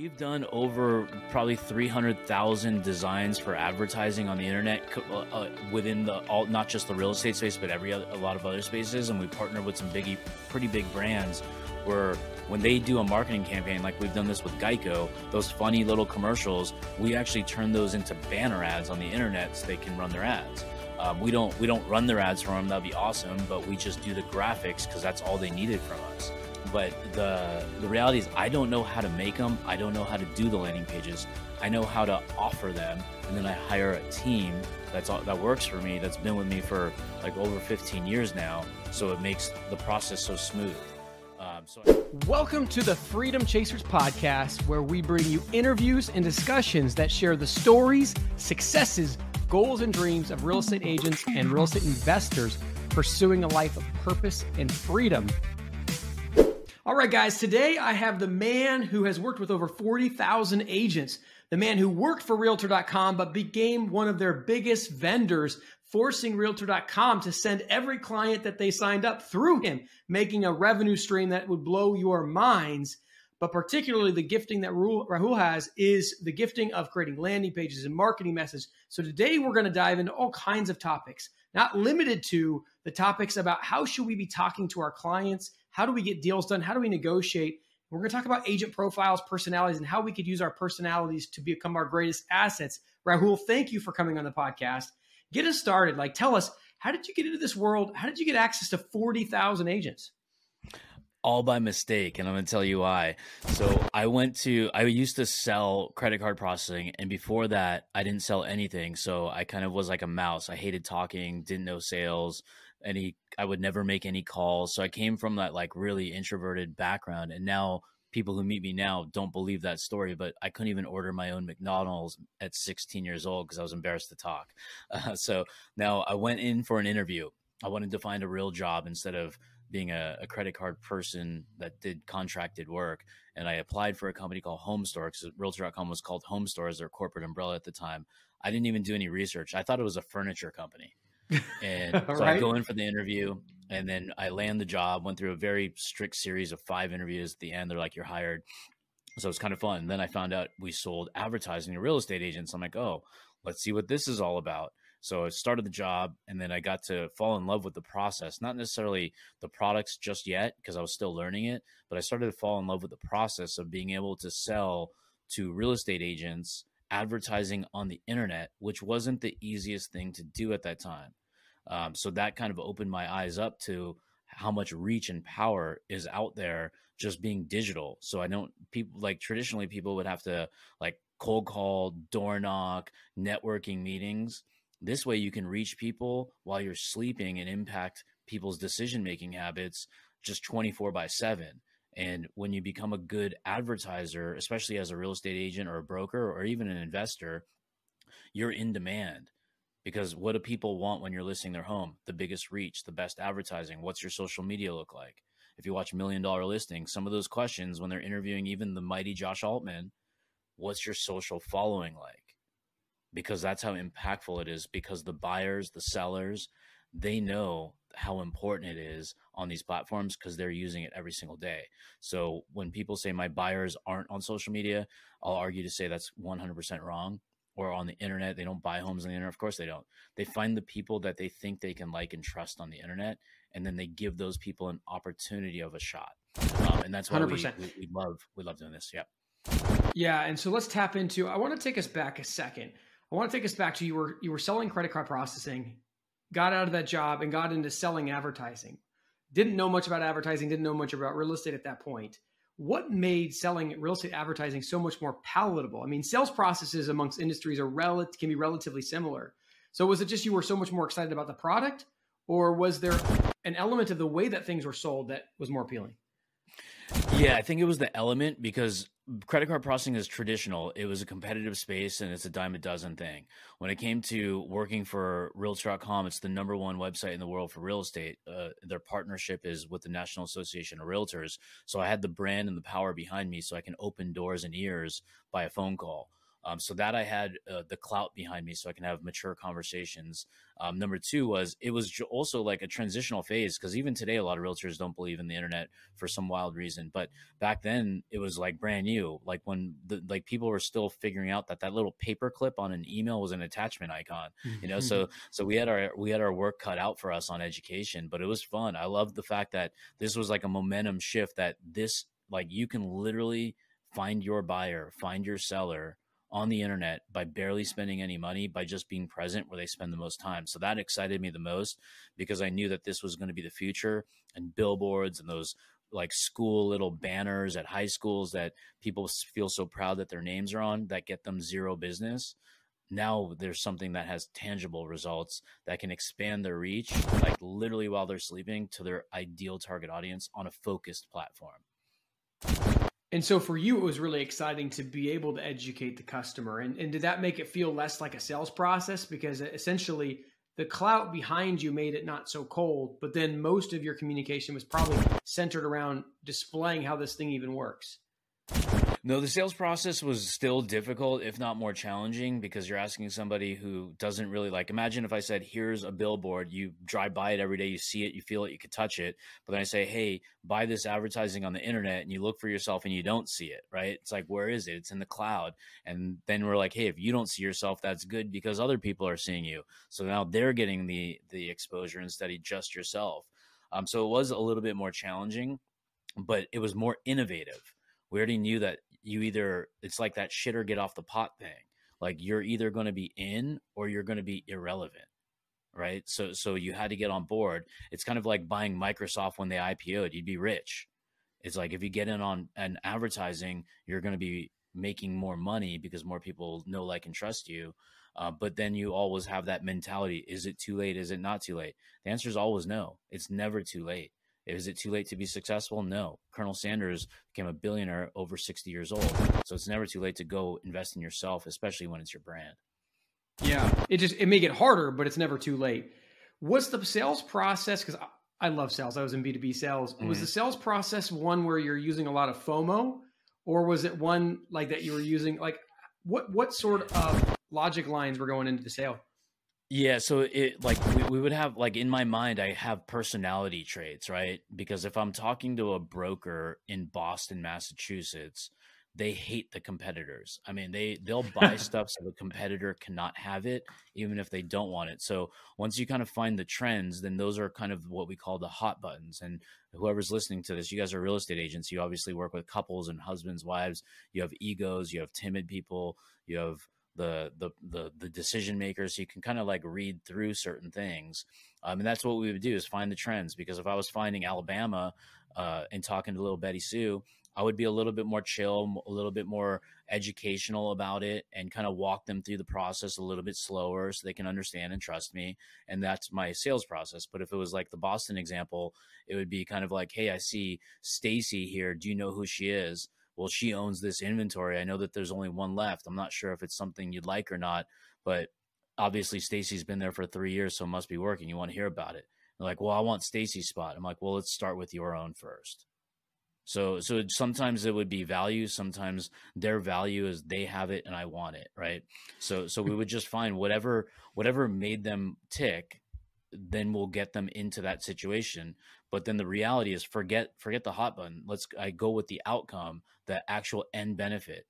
We've done over probably 300,000 designs for advertising on the internet uh, uh, within the all, not just the real estate space, but every other, a lot of other spaces. And we partner with some biggie, pretty big brands where when they do a marketing campaign, like we've done this with Geico, those funny little commercials, we actually turn those into banner ads on the internet so they can run their ads. Um, we don't we don't run their ads for them. That'd be awesome, but we just do the graphics because that's all they needed from us. But the the reality is, I don't know how to make them. I don't know how to do the landing pages. I know how to offer them, and then I hire a team that's all, that works for me. That's been with me for like over 15 years now. So it makes the process so smooth. Um, so Welcome to the Freedom Chasers podcast, where we bring you interviews and discussions that share the stories, successes, goals, and dreams of real estate agents and real estate investors pursuing a life of purpose and freedom. All right, guys, today I have the man who has worked with over 40,000 agents, the man who worked for Realtor.com but became one of their biggest vendors, forcing Realtor.com to send every client that they signed up through him, making a revenue stream that would blow your minds. But particularly the gifting that Rahul has is the gifting of creating landing pages and marketing messages. So today we're going to dive into all kinds of topics, not limited to the topics about how should we be talking to our clients, how do we get deals done, how do we negotiate. We're going to talk about agent profiles, personalities, and how we could use our personalities to become our greatest assets. Rahul, thank you for coming on the podcast. Get us started. Like, tell us, how did you get into this world? How did you get access to 40,000 agents? all by mistake and i'm going to tell you why so i went to i used to sell credit card processing and before that i didn't sell anything so i kind of was like a mouse i hated talking didn't know sales any i would never make any calls so i came from that like really introverted background and now people who meet me now don't believe that story but i couldn't even order my own mcdonald's at 16 years old because i was embarrassed to talk uh, so now i went in for an interview i wanted to find a real job instead of being a, a, credit card person that did contracted work. And I applied for a company called Homestore because Realtor.com was called Homestore as their corporate umbrella at the time. I didn't even do any research. I thought it was a furniture company. And so right. I go in for the interview and then I land the job, went through a very strict series of five interviews. At the end, they're like, you're hired. So it's kind of fun. And then I found out we sold advertising to real estate agents. I'm like, oh, let's see what this is all about. So I started the job and then I got to fall in love with the process, not necessarily the products just yet because I was still learning it, but I started to fall in love with the process of being able to sell to real estate agents advertising on the internet, which wasn't the easiest thing to do at that time. Um, so that kind of opened my eyes up to how much reach and power is out there just being digital. So I don't people like traditionally people would have to like cold call, door knock, networking meetings. This way, you can reach people while you're sleeping and impact people's decision making habits just 24 by 7. And when you become a good advertiser, especially as a real estate agent or a broker or even an investor, you're in demand. Because what do people want when you're listing their home? The biggest reach, the best advertising. What's your social media look like? If you watch Million Dollar Listings, some of those questions when they're interviewing even the mighty Josh Altman, what's your social following like? because that's how impactful it is because the buyers the sellers they know how important it is on these platforms because they're using it every single day so when people say my buyers aren't on social media i'll argue to say that's 100% wrong or on the internet they don't buy homes on the internet of course they don't. They find the people that they think they can like and trust on the internet and then they give those people an opportunity of a shot. Um, and that's why we, we, we love we love doing this yeah. Yeah and so let's tap into i want to take us back a second. I want to take us back to you were you were selling credit card processing, got out of that job and got into selling advertising. Didn't know much about advertising, didn't know much about real estate at that point. What made selling real estate advertising so much more palatable? I mean, sales processes amongst industries are rel- can be relatively similar. So was it just you were so much more excited about the product or was there an element of the way that things were sold that was more appealing? Yeah, I think it was the element because credit card processing is traditional. It was a competitive space and it's a dime a dozen thing. When it came to working for Realtor.com, it's the number one website in the world for real estate. Uh, their partnership is with the National Association of Realtors. So I had the brand and the power behind me so I can open doors and ears by a phone call. Um, so that I had uh, the clout behind me, so I can have mature conversations. Um, number two was it was also like a transitional phase because even today a lot of realtors don't believe in the internet for some wild reason. But back then it was like brand new, like when the like people were still figuring out that that little paper clip on an email was an attachment icon. You know, so so we had our we had our work cut out for us on education, but it was fun. I loved the fact that this was like a momentum shift that this like you can literally find your buyer, find your seller on the internet by barely spending any money by just being present where they spend the most time. So that excited me the most because I knew that this was going to be the future and billboards and those like school little banners at high schools that people feel so proud that their names are on that get them zero business. Now there's something that has tangible results that can expand their reach, like literally while they're sleeping, to their ideal target audience on a focused platform. And so for you, it was really exciting to be able to educate the customer. And, and did that make it feel less like a sales process? Because essentially, the clout behind you made it not so cold, but then most of your communication was probably centered around displaying how this thing even works. No, the sales process was still difficult, if not more challenging, because you're asking somebody who doesn't really like. Imagine if I said, "Here's a billboard. You drive by it every day. You see it. You feel it. You could touch it." But then I say, "Hey, buy this advertising on the internet," and you look for yourself and you don't see it. Right? It's like, where is it? It's in the cloud. And then we're like, "Hey, if you don't see yourself, that's good because other people are seeing you. So now they're getting the the exposure instead of just yourself." Um, so it was a little bit more challenging, but it was more innovative we already knew that you either it's like that shit or get off the pot thing. Like you're either going to be in or you're going to be irrelevant. Right. So so you had to get on board. It's kind of like buying Microsoft when they IPO'd. You'd be rich. It's like if you get in on an advertising, you're going to be making more money because more people know, like, and trust you. Uh, but then you always have that mentality: Is it too late? Is it not too late? The answer is always no. It's never too late. Is it too late to be successful? No. Colonel Sanders became a billionaire over 60 years old. So it's never too late to go invest in yourself, especially when it's your brand. Yeah. It just it may get harder, but it's never too late. What's the sales process? Because I, I, love sales. I was in B2B sales. Mm-hmm. Was the sales process one where you're using a lot of FOMO? Or was it one like that you were using like what what sort of logic lines were going into the sale? Yeah, so it like we, we, would have like in my mind I have personality traits, right? Because if I'm talking to a broker in Boston, Massachusetts, they hate the competitors. I mean, they they'll buy stuff so the competitor cannot have it even if they don't want it. So, once you kind of find the trends, then those are kind of what we call the hot buttons. And whoever's listening to this, you guys are real estate agents. You obviously work with couples and husbands, wives. You have egos, you have timid people, you have the the the, the decision makers so you can kind of like read through certain things um, and that's what we would do is find the trends because if i was finding alabama uh, and talking to little betty sue i would be a little bit more chill a little bit more educational about it and kind of walk them through the process a little bit slower so they can understand and trust me and that's my sales process but if it was like the boston example it would be kind of like hey i see stacy here do you know who she is well, she owns this inventory. I know that there's only one left. I'm not sure if it's something you'd like or not, but obviously Stacy's been there for three years, so it must be working. You want to hear about it. They're like, well, I want Stacy's spot. I'm like, well, let's start with your own first. So, so sometimes it would be value. Sometimes their value is they have it and I want it, right? So, so we would just find whatever whatever made them tick, then we'll get them into that situation. But then the reality is forget forget the hot button. Let's I go with the outcome, the actual end benefit.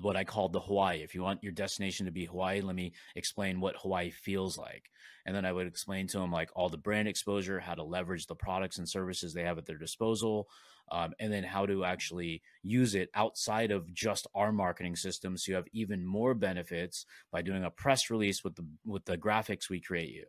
What I called the Hawaii. If you want your destination to be Hawaii, let me explain what Hawaii feels like. And then I would explain to them like all the brand exposure, how to leverage the products and services they have at their disposal, um, and then how to actually use it outside of just our marketing system so you have even more benefits by doing a press release with the with the graphics we create you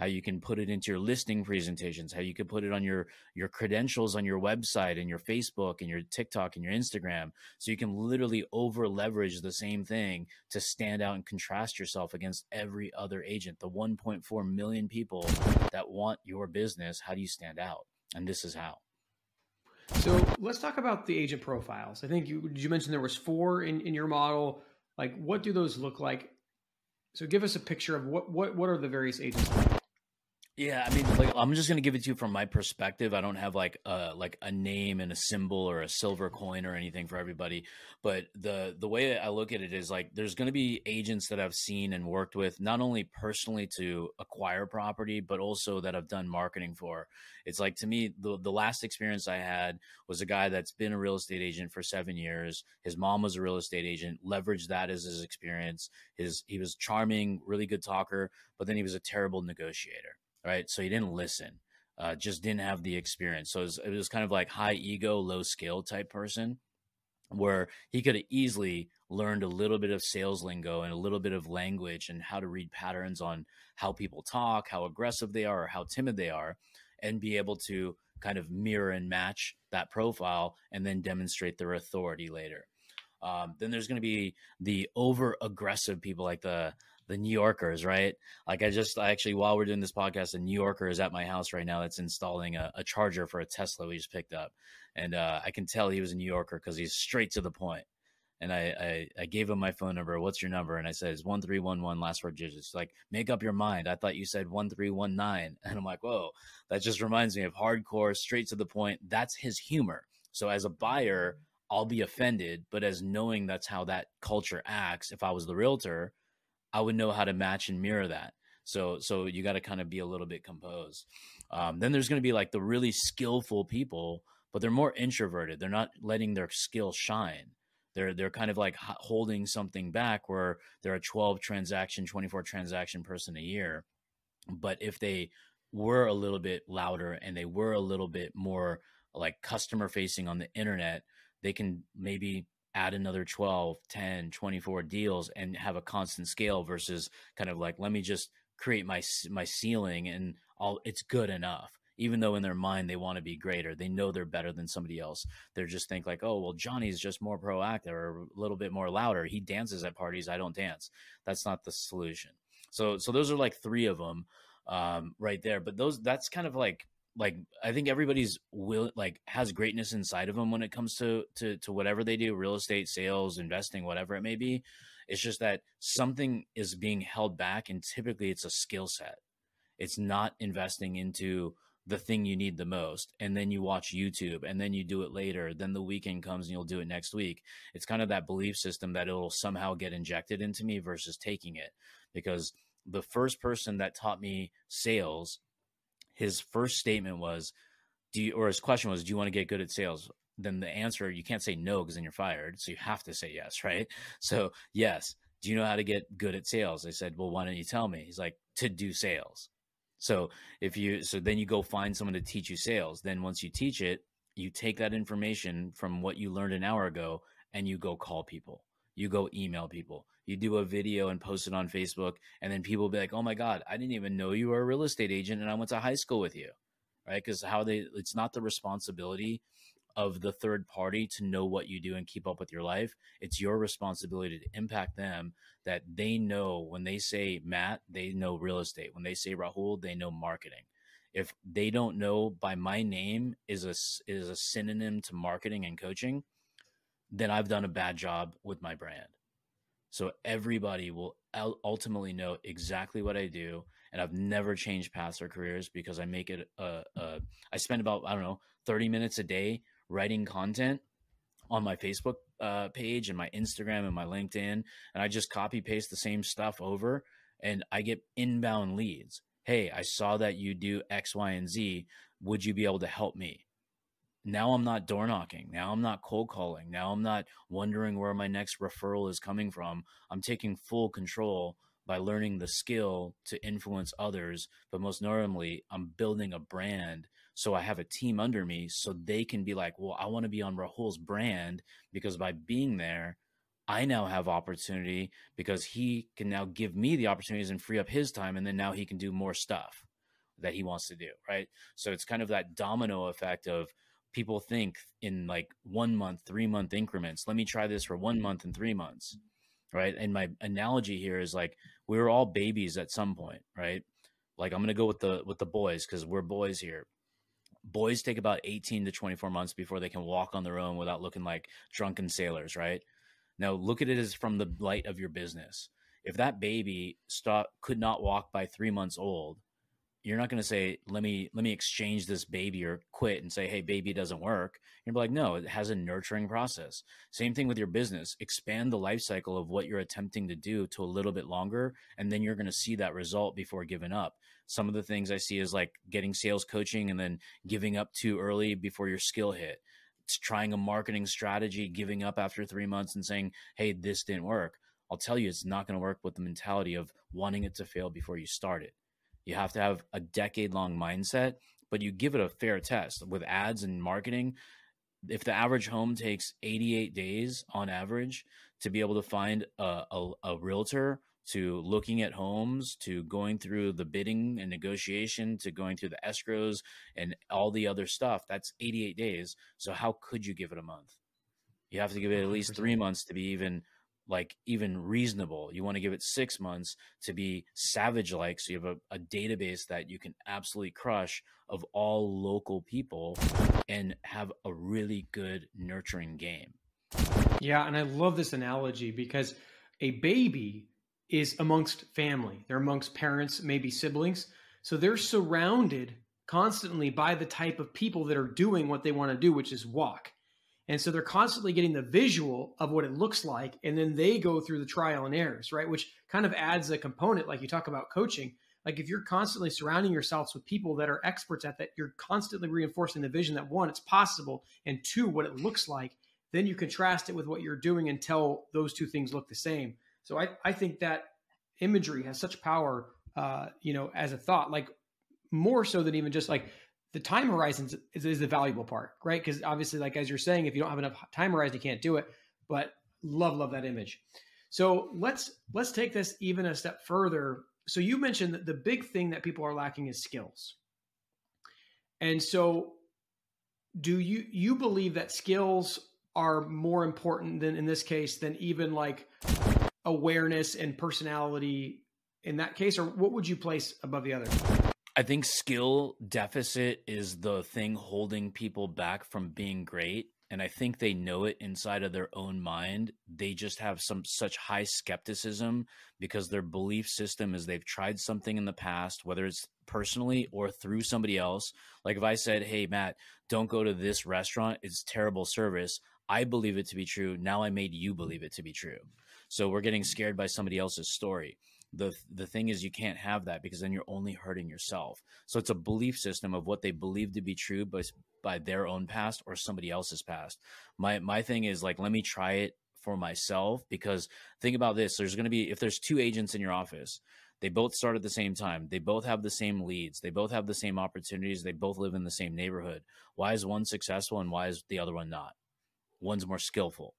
how you can put it into your listing presentations, how you can put it on your your credentials on your website and your Facebook and your TikTok and your Instagram. So you can literally over leverage the same thing to stand out and contrast yourself against every other agent. The 1.4 million people that want your business, how do you stand out? And this is how. So let's talk about the agent profiles. I think you did you mention there was four in, in your model. Like what do those look like? So give us a picture of what what what are the various agents like? Yeah, I mean, like I'm just gonna give it to you from my perspective. I don't have like a like a name and a symbol or a silver coin or anything for everybody. But the the way I look at it is like there's gonna be agents that I've seen and worked with, not only personally to acquire property, but also that I've done marketing for. It's like to me, the the last experience I had was a guy that's been a real estate agent for seven years. His mom was a real estate agent, leveraged that as his experience. His he was charming, really good talker, but then he was a terrible negotiator right? So he didn't listen, uh, just didn't have the experience. So it was, it was kind of like high ego, low skill type person where he could have easily learned a little bit of sales lingo and a little bit of language and how to read patterns on how people talk, how aggressive they are, or how timid they are, and be able to kind of mirror and match that profile and then demonstrate their authority later. Um, then there's going to be the over aggressive people like the the New Yorkers, right? Like I just I actually while we're doing this podcast, a New Yorker is at my house right now that's installing a, a charger for a Tesla we just picked up, and uh, I can tell he was a New Yorker because he's straight to the point. And I, I, I gave him my phone number. What's your number? And I said it's one three one one last four digits. Like make up your mind. I thought you said one three one nine, and I'm like, whoa, that just reminds me of hardcore, straight to the point. That's his humor. So as a buyer, I'll be offended, but as knowing that's how that culture acts, if I was the realtor, I would know how to match and mirror that. So so you got to kind of be a little bit composed. Um, then there's going to be like the really skillful people, but they're more introverted. They're not letting their skill shine. They're they're kind of like holding something back where they're a 12 transaction, 24 transaction person a year. But if they were a little bit louder and they were a little bit more like customer facing on the internet, they can maybe add another 12 10 24 deals and have a constant scale versus kind of like let me just create my my ceiling and all it's good enough. Even though in their mind they want to be greater they know they're better than somebody else. They're just think like oh well johnny's just more proactive or a little bit more louder. He dances at parties i don't dance. That's not the solution. So so those are like three of them um, right there. But those that's kind of like like I think everybody's will like has greatness inside of them when it comes to to to whatever they do, real estate, sales, investing, whatever it may be. It's just that something is being held back, and typically it's a skill set. It's not investing into the thing you need the most, and then you watch YouTube, and then you do it later. Then the weekend comes, and you'll do it next week. It's kind of that belief system that it'll somehow get injected into me versus taking it, because the first person that taught me sales his first statement was, "Do you?" or his question was, "Do you want to get good at sales?" Then the answer you can't say no because then you're fired. So you have to say yes, right? So yes. Do you know how to get good at sales? I said, well, why don't you tell me? He's like, to do sales. So if you, so then you go find someone to teach you sales. Then once you teach it, you take that information from what you learned an hour ago and you go call people you go email people you do a video and post it on facebook and then people will be like oh my god i didn't even know you were a real estate agent and i went to high school with you right? Because how they it's not the responsibility of the third party to know what you do and keep up with your life. It's your responsibility to impact them that they know when they say matt they know real estate. When they say rahul they know marketing. If they don't know by my name is a is a synonym to marketing and coaching then I've done a bad job with my brand. So everybody will ultimately know exactly what I do, and I've never changed paths or careers because I make it. A, I spend about I don't know thirty minutes a day writing content on my Facebook uh, page and my Instagram and my LinkedIn, and I just copy paste the same stuff over, and I get inbound leads. Hey, I saw that you do X, Y, and Z. Would you be able to help me? Now I'm not door knocking. Now I'm not cold calling. Now I'm not wondering where my next referral is coming from. I'm taking full control by learning the skill to influence others. But most normally, I'm building a brand. So I have a team under me so they can be like, well, I want to be on Rahul's brand because by being there, I now have opportunity because he can now give me the opportunities and free up his time. And then now he can do more stuff that he wants to do. Right. So it's kind of that domino effect of, people think in like one month, three month increments. Let me try this for one month and three months. Right. And my analogy here is like we were all babies at some point, right? Like I'm gonna go with the with the boys because we're boys here. Boys take about 18 to 24 months before they can walk on their own without looking like drunken sailors, right? Now look at it as from the light of your business. If that baby stop could not walk by three months old, you're not going to say let me let me exchange this baby or quit and say hey baby doesn't work you're like no it has a nurturing process. Same thing with your business. Expand the life cycle of what you're attempting to do to a little bit longer and then you're going to see that result before giving up. Some of the things i see is like getting sales coaching and then giving up too early before your skill hit. It's trying a marketing strategy giving up after three months and saying hey this didn't work. I'll tell you it's not going to work with the mentality of wanting it to fail before you start it you have to have a decade long mindset, but you give it a fair test with ads and marketing. If the average home takes 88 days on average to be able to find a, a, a realtor, to looking at homes, to going through the bidding and negotiation, to going through the escrows and all the other stuff, that's 88 days. So, how could you give it a month? You have to give it at least three months to be even like even reasonable. You want to give it six months to be savage like. So you have a, a, database that you can absolutely crush of all local people and have a really good nurturing game. Yeah. And I love this analogy because a baby is amongst family, they're amongst parents, maybe siblings. So they're surrounded constantly by the type of people that are doing what they want to do, which is walk. And so they're constantly getting the visual of what it looks like. And then they go through the trial and errors, right? Which kind of adds a component, like you talk about coaching. Like if you're constantly surrounding yourselves with people that are experts at that, you're constantly reinforcing the vision that one, it's possible, and two, what it looks like. Then you contrast it with what you're doing until those two things look the same. So I, I think that imagery has such power, uh, you know, as a thought, like more so than even just like the time horizon is, is the valuable part, right? Because obviously, like as you're saying, if you don't have enough time horizon, you can't do it. But love, love that image. So let's let's take this even a step further. So you mentioned that the big thing that people are lacking is skills. And so do you you believe that skills are more important than in this case than even like awareness and personality in that case or what would you place above the other? I think skill deficit is the thing holding people back from being great. And I think they know it inside of their own mind. They just have some such high skepticism because their belief system is they've tried something in the past, whether it's personally or through somebody else. Like if I said, Hey, Matt, don't go to this restaurant, it's terrible service. I believe it to be true. Now I made you believe it to be true. So we're getting scared by somebody else's story the the thing is you can't have that because then you're only hurting yourself. So it's a belief system of what they believe to be true by by their own past or somebody else's past. My my thing is like let me try it for myself because think about this. There's going to be if there's two agents in your office they both start at the same time. They both have the same leads. They both have the same opportunities. They both live in the same neighborhood. Why is one successful and why is the other one not? One's more skillful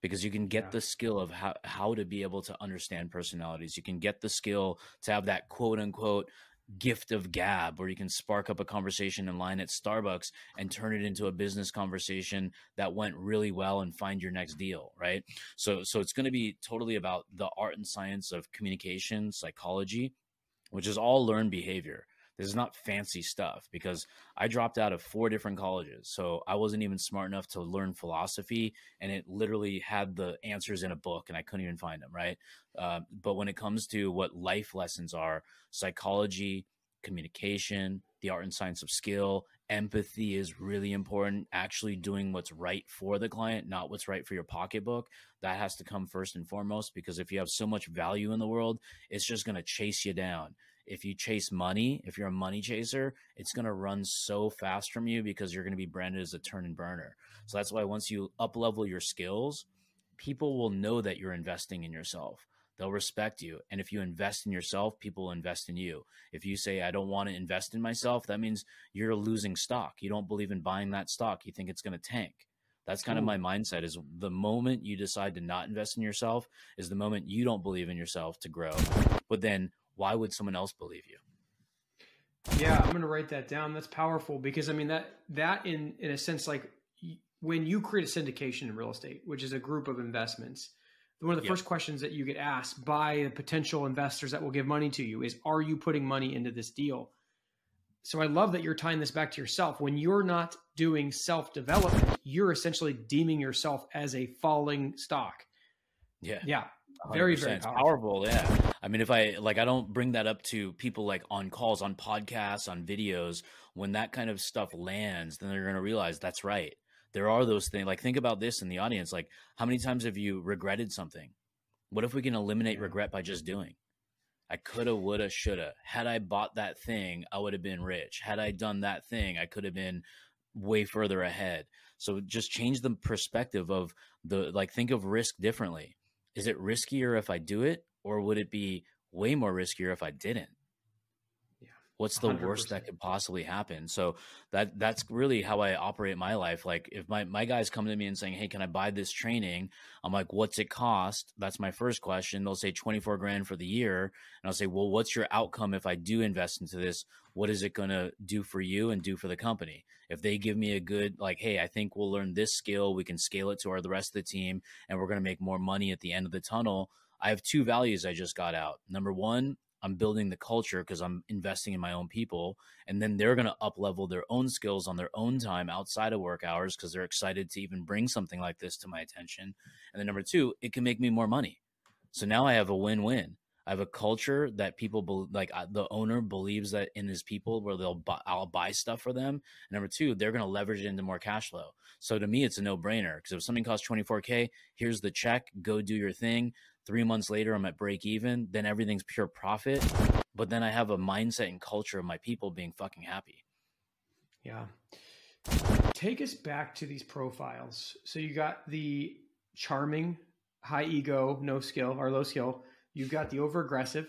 because you can get yeah. the skill of how, how to be able to understand personalities. You can get the skill to have that quote unquote gift of gab where you can spark up a conversation in line at Starbucks and turn it into a business conversation that went really well and find your next deal, right? So so it's going to be totally about the art and science of communication, psychology, which is all learned behavior. This is not fancy stuff because I dropped out of four different colleges. So I wasn't even smart enough to learn philosophy. And it literally had the answers in a book and I couldn't even find them, right? Uh, but when it comes to what life lessons are, psychology, communication, the art and science of skill, empathy is really important. Actually doing what's right for the client, not what's right for your pocketbook. That has to come first and foremost because if you have so much value in the world, it's just going to chase you down if you chase money, if you're a money chaser, it's going to run so fast from you because you're going to be branded as a turn and burner. So that's why once you up level your skills, people will know that you're investing in yourself. They'll respect you. And if you invest in yourself, people will invest in you. If you say, I don't want to invest in myself, that means you're losing stock. You don't believe in buying that stock. You think it's going to tank. That's kind Ooh. of my mindset is the moment you decide to not invest in yourself is the moment you don't believe in yourself to grow. But then why would someone else believe you? Yeah, I'm going to write that down. That's powerful because I mean that that in in a sense like when you create a syndication in real estate, which is a group of investments, one of the yep. first questions that you get asked by the potential investors that will give money to you is are you putting money into this deal? So I love that you're tying this back to yourself. When you're not doing self-development, you're essentially deeming yourself as a falling stock. Yeah. Yeah. Very, very powerful. powerful. Yeah. I mean, if I like, I don't bring that up to people like on calls, on podcasts, on videos. When that kind of stuff lands, then they're going to realize that's right. There are those things. Like, think about this in the audience. Like, how many times have you regretted something? What if we can eliminate Yeah. regret by just doing? I coulda, woulda, shoulda. Had I bought that thing, I would have been rich. Had I done that thing, I could have been way further ahead. So just change the perspective of the like think of risk differently. Is it riskier if I do it or would it be way more riskier if I didn't? What's the worst 100%. that could possibly happen? So that that's really how I operate my life. Like if my my guys come to me and saying, "Hey, can I buy this training?" I'm like, "What's it cost?" That's my first question. They'll say 24 grand for the year, and I'll say, "Well, what's your outcome if I do invest into this? What is it going to do for you and do for the company?" If they give me a good like, "Hey, I think we'll learn this skill, we can scale it to our the rest of the team and we're going to make more money at the end of the tunnel." I have two values I just got out. Number 1, I'm building the culture because I'm investing in my own people, and then they're going to up level their own skills on their own time outside of work hours because they're excited to even bring something like this to my attention. And then number two, it can make me more money. So now I have a win win. I have a culture that people bel like the owner believes that in his people where they'll buy, I'll buy stuff for them. And number two, they're going to leverage it into more cash flow. So to me, it's a no brainer because if something costs 24k, here's the check, go do your thing. Three months later, I'm at break even. Then everything's pure profit. But then I have a mindset and culture of my people being fucking happy. Yeah. Take us back to these profiles. So you got the charming, high ego, no skill or low skill. You've got the over aggressive.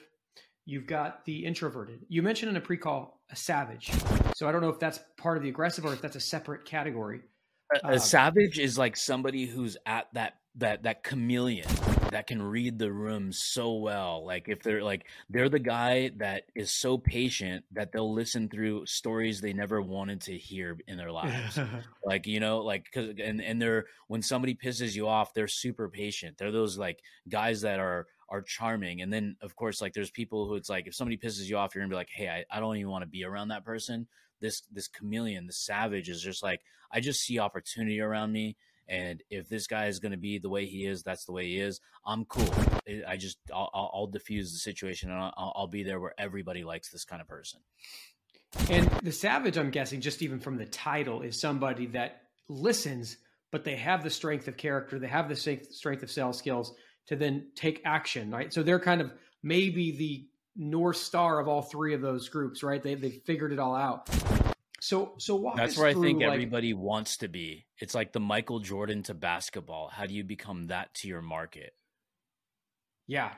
You've got the introverted. You mentioned in a pre call a savage. So I don't know if that's part of the aggressive or if that's a separate category. A, Um, savage is like somebody who's at that that that chameleon that can read the room so well. Like if they're like they're the guy that is so patient that they'll listen through stories they never wanted to hear in their lives. like you know like cuz and and they're when somebody pisses you off they're super patient they're those like guys that are are charming and then of course like there's people who it's like if somebody pisses you off you're gonna be like hey i, I don't even want to be around that person this this chameleon the savage is just like i just see opportunity around me and if this guy is going to be the way he is that's the way he is i'm cool I- just i'll, I'll, diffuse the situation and I'll, I'll be there where everybody likes this kind of person and the savage, I'm guessing, just even from the title, is somebody that listens, but they have the strength of character, they have the strength of sales skills to then take action, right? So they're kind of maybe the north star of all three of those groups, right? They they figured it all out. So so walk That's where I think like- everybody wants to be. It's like the Michael Jordan to basketball. How do you become that to your market? Yeah.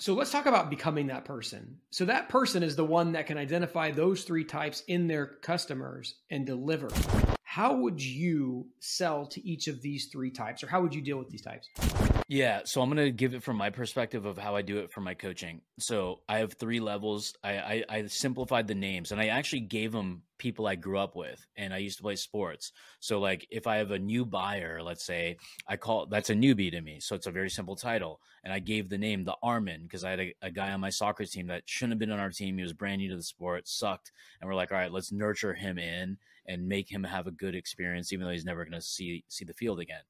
So let's talk about becoming that person. So that person is the one that can identify those three types in their customers and deliver. How would you sell to each of these three types or how would you deal with these types? Yeah, so I'm gonna give it from my perspective of how I do it for my coaching. So I have three levels. I, I I simplified the names, and I actually gave them people I grew up with, and I used to play sports. So like, if I have a new buyer, let's say, I call that's a newbie to me. So it's a very simple title, and I gave the name the Armin because I had a, a guy on my soccer team that shouldn't have been on our team. He was brand new to the sport, sucked, and we're like, all right, let's nurture him in and make him have a good experience, even though he's never going to see see the field again.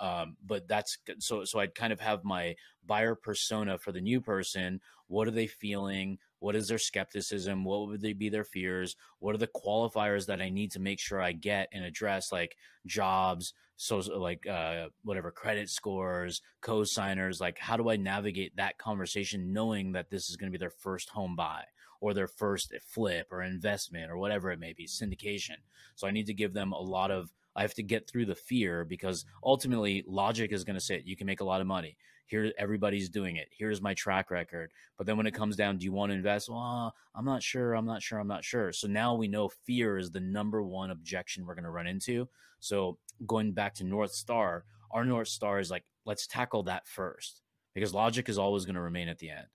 Um, but that's so so I'd kind of have my buyer persona for the new person. What are they feeling? What is their skepticism? What would they be their fears? What are the qualifiers that I need to make sure I get and address, like jobs, so like uh, whatever credit scores, co-signers? Like, how do I navigate that conversation, knowing that this is going to be their first home buy? Or their first flip or investment or whatever it may be, syndication. So I need to give them a lot of, I have to get through the fear because ultimately logic is going to say you can make a lot of money. Here, everybody's doing it. Here's my track record. But then when it comes down, do you want to invest? Well, I'm not sure. I'm not sure. I'm not sure. So now we know fear is the number one objection we're going to run into. So going back to North Star, our North Star is like, let's tackle that first because logic is always going to remain at the end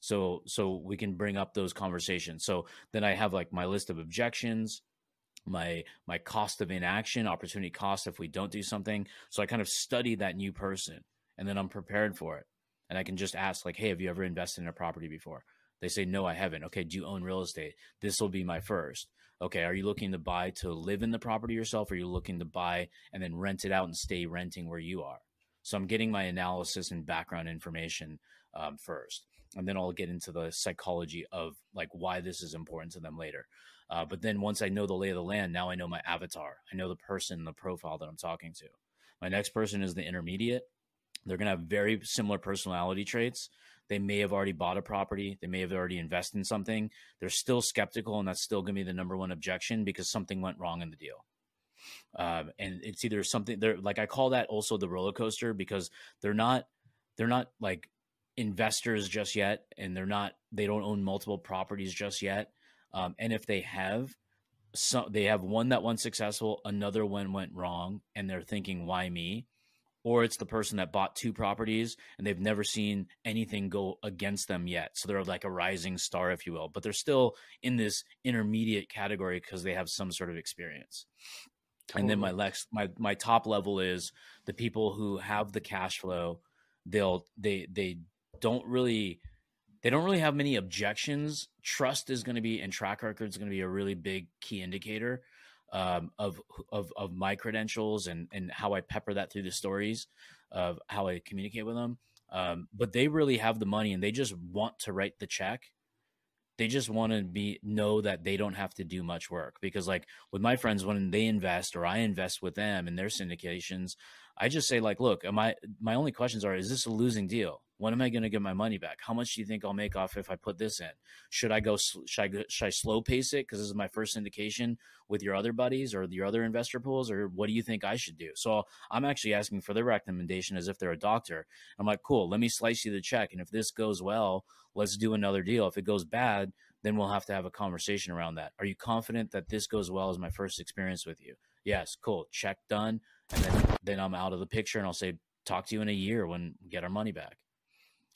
so so we can bring up those conversations. So then i have like my list of objections my my cost of inaction opportunity cost if we don't do something. So i kind of study that new person and then i'm prepared for it. And i can just ask like hey have you ever invested in a property before? They say no i haven't. Okay do you own real estate? This will be my first. Okay are you looking to buy to live in the property yourself or are you looking to buy and then rent it out and stay renting where you are? So I'm getting my analysis and background information um, first, and then I'll get into the psychology of like why this is important to them later. Uh, but then once I know the lay of the land, now I know my avatar. I know the person, the profile that I'm talking to. My next person is the intermediate. They're going to have very similar personality traits. They may have already bought a property. They may have already invested in something. They're still skeptical, and that's still going to be the number one objection because something went wrong in the deal. Um, and it's either something they're like I call that also the roller coaster because they're not they're not like investors just yet, and they're not they don't own multiple properties just yet. Um, and if they have, so they have one that went successful, another one went wrong, and they're thinking, "Why me?" Or it's the person that bought two properties and they've never seen anything go against them yet. So they're like a rising star, if you will, but they're still in this intermediate category because they have some sort of experience. Totally. And then my next, my my top level is the people who have the cash flow. They'll they they don't really they don't really have many objections. Trust is going to be and track record is going to be a really big key indicator um, of of of my credentials and and how I pepper that through the stories of how I communicate with them. Um, but they really have the money and they just want to write the check. They just want to be know that they don't have to do much work because like with my friends when they invest or I invest with them in their syndications, I just say like, look, I my only questions are is this a losing deal? When am I going to get my money back? How much do you think I'll make off if I put this in? Should I go? Should I, go, should I slow pace it because this is my first syndication with your other buddies or your other investor pools, or what do you think I should do? So I'm actually asking for their recommendation as if they're a doctor. I'm like, cool, let me slice you the check, and if this goes well, let's do another deal. If it goes bad, then we'll have to have a conversation around that. Are you confident that this goes well as my first experience with you? Yes, cool. Check done. And then then I'm out of the picture and I'll say, talk to you in a year when we get our money back.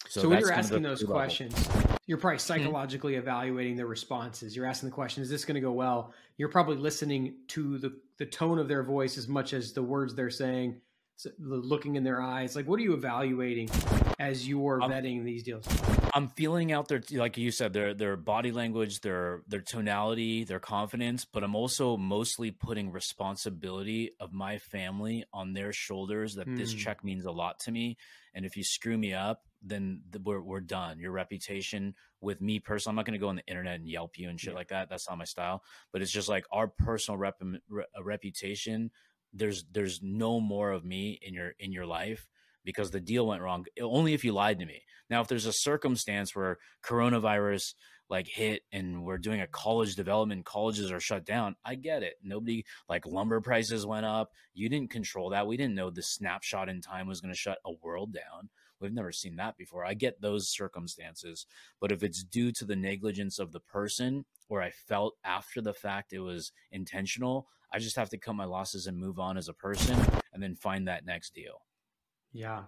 So, so when you're asking those questions, level. you're probably mm-hmm. psychologically mm-hmm. evaluating their responses. You're asking the question, is this going to go well? You're probably listening to the, the tone of their voice as much as the words they're saying, looking in their eyes. Like, what are you evaluating as you're I'm, vetting these deals? I'm feeling out their, like you said, their their body language, their their tonality, their confidence, but I'm also mostly putting responsibility of my family on their shoulders. That mm. this hmm. check means a lot to me, and if you screw me up, then we're, we're done. Your reputation with me personally, I'm not going to go on the internet and yelp you and shit yeah. like that. That's not my style. But it's just like our personal rep, re, reputation. There's there's no more of me in your in your life because the deal went wrong. Only if you lied to me. Now, if there's a circumstance where coronavirus like hit and we're doing a college development, colleges are shut down. I get it. Nobody like lumber prices went up. You didn't control that. We didn't know the snapshot in time was going to shut a world down. We've never seen that before. I get those circumstances, but if it's due to the negligence of the person or I felt after the fact it was intentional, I just have to cut my losses and move on as a person and then find that next deal. Yeah.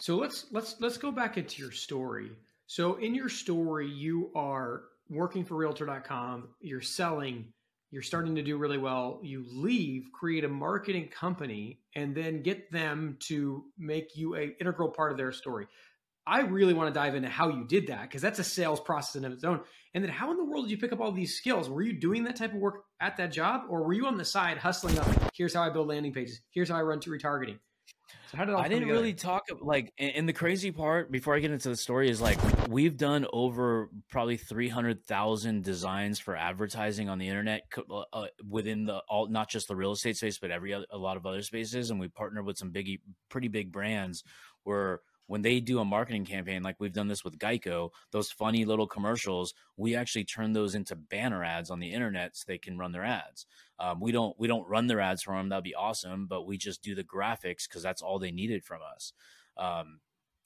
So let's let's let's go back into your story. So in your story you are working for realtor.com, you're selling you're starting to do really well, you leave, create a marketing company, and then get them to make you a integral part of their story. I really want to dive into how you did that because that's a sales process in its own. And then how in the world did you pick up all these skills? Were you doing that type of work at that job or were you on the side hustling up? Here's how I build landing pages. Here's how I run to retargeting. So how did I didn't really talk about like and the crazy part before I get into the story is like we've done over probably 300,000 designs for advertising on the internet uh, uh, within the all not just the real estate space but every other, a lot of other spaces and we partnered with some big pretty big brands where when they do a marketing campaign, like we've done this with Geico, those funny little commercials, we actually turn those into banner ads on the internet so they can run their ads. Um, we don't we don't run their ads for them. That'd be awesome, but we just do the graphics because that's all they needed from us. Um,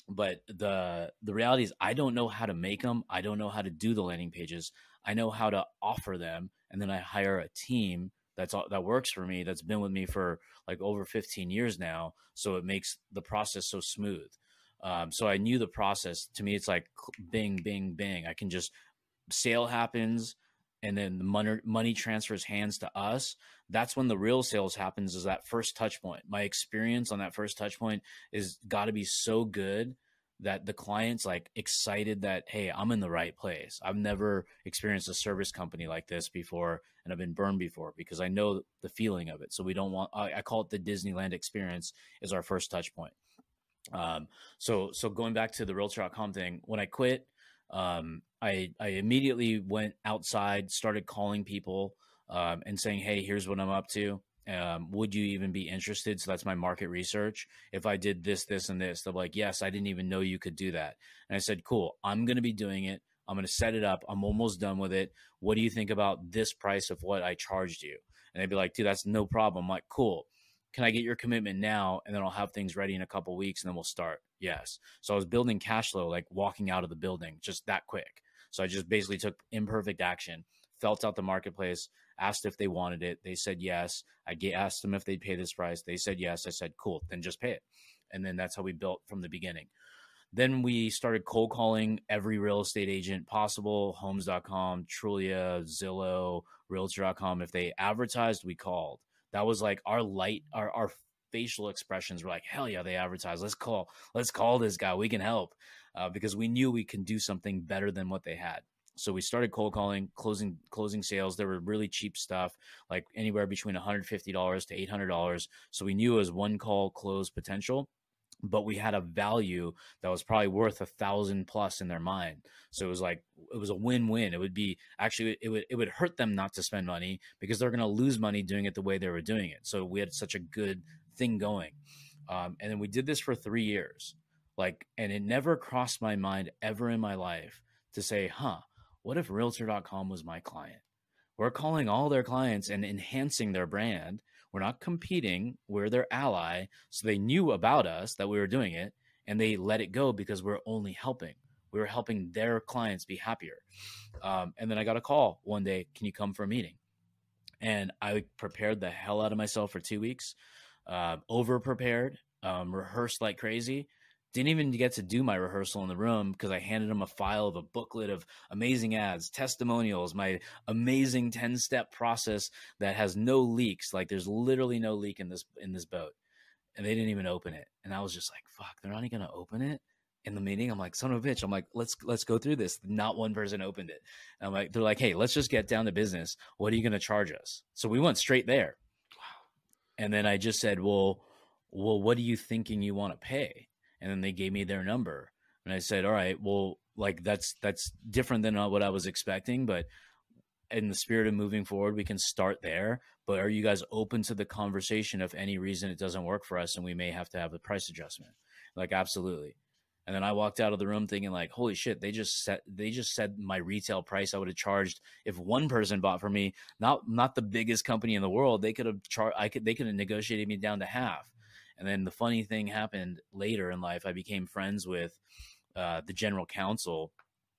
but the the reality is, I don't know how to make them. I don't know how to do the landing pages. I know how to offer them, and then I hire a team that's all that works for me. That's been with me for like over 15 years now. So it makes the process so smooth. Um, so I knew the process. To me, it's like bing, bing, bing. I can just sale happens, and then the money money transfers hands to us. That's when the real sales happens. Is that first touch point? My experience on that first touch point is got to be so good that the client's like excited that hey i'm in the right place i've never experienced a service company like this before and i've been burned before because i know the feeling of it so we don't want i, I call it the disneyland experience is our first touch point Um, so so going back to the realtor.com thing, when I quit, um, I I immediately went outside, started calling people um, and saying, "Hey, here's what I'm up to. Um, would you even be interested?" So that's my market research. If I did this, this, and this, they're like, "Yes, I didn't even know you could do that." And I said, "Cool, I'm going to be doing it. I'm going to set it up. I'm almost done with it. What do you think about this price of what I charged you?" And they'd be like, "Dude, that's no problem." I'm like, "Cool." Can I get your commitment now? And then I'll have things ready in a couple weeks and then we'll start. Yes. So I was building cash flow, like walking out of the building just that quick. So I just basically took imperfect action, felt out the marketplace, asked if they wanted it. They said yes. I asked them if they'd pay this price. They said yes. I said, cool, then just pay it. And then that's how we built from the beginning. Then we started cold calling every real estate agent possible homes.com, Trulia, Zillow, realtor.com. If they advertised, we called. That was like our light, our, our facial expressions were like, hell yeah, they advertise. Let's call, let's call this guy. We can help uh, because we knew we can do something better than what they had. So we started cold calling, closing closing sales. There were really cheap stuff, like anywhere between $150 to $800. So we knew it was one call close potential but we had a value that was probably worth a thousand plus in their mind. So it was like it was a win-win. It would be actually it would it would hurt them not to spend money because they're going to lose money doing it the way they were doing it. So we had such a good thing going, um, and then we did this for three years. Like, and it never crossed my mind ever in my life to say, "Huh, what if realtor.com was my client? We're calling all their clients and enhancing their brand. We're not competing, we're their ally. So they knew about us that we were doing it and they let it go because we're only helping. We were helping their clients be happier. Um, and then I got a call one day, can you come for a meeting? And I prepared the hell out of myself for two weeks, uh, over prepared, um, rehearsed like crazy didn't even get to do my rehearsal in the room because I handed him a file of a booklet of amazing ads, testimonials, my amazing 10 step process that has no leaks. Like there's literally no leak in this in this boat. And they didn't even open it. And I was just like, fuck, they're not even gonna open it in the meeting. I'm like, son of a bitch. I'm like, let's let's go through this. Not one person opened it. And I'm like, they're like, hey, let's just get down to business. What are you gonna charge us? So we went straight there. Wow. And then I just said, Well, well, what are you thinking you want to pay? And then they gave me their number. And i said all right well like that's that's different than uh, what i was expecting but in the spirit of moving forward we can start there. But are you guys open to the conversation if any reason it doesn't work for us and we may have to have a price adjustment? Like absolutely. And then i walked out of the room thinking like holy shit they just set they just said my retail price i would have charged if one person bought for me. Not not the biggest company in the world. They could have charged i could they could have negotiated me down to half and then the funny thing happened later in life. I became friends with uh, the general counsel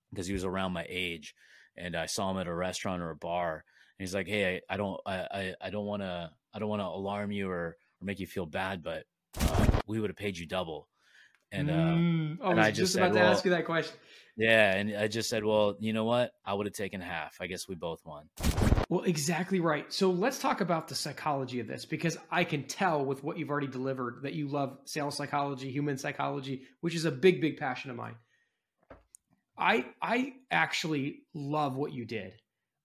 because he was around my age, and I saw him at a restaurant or a bar. And he's like, "Hey, I, I don't, I, I, I don't want to, I don't want to alarm you or, or make you feel bad, but uh, we would have paid you double." And, uh, mm, oh, and I, was just, just about said, to well, ask you that question. Yeah, and I just said, "Well, you know what? I would have taken half. I guess we both won." Well, exactly right. So let's talk about the psychology of this because I can tell with what you've already delivered that you love sales psychology, human psychology, which is a big, big passion of mine. I I actually love what you did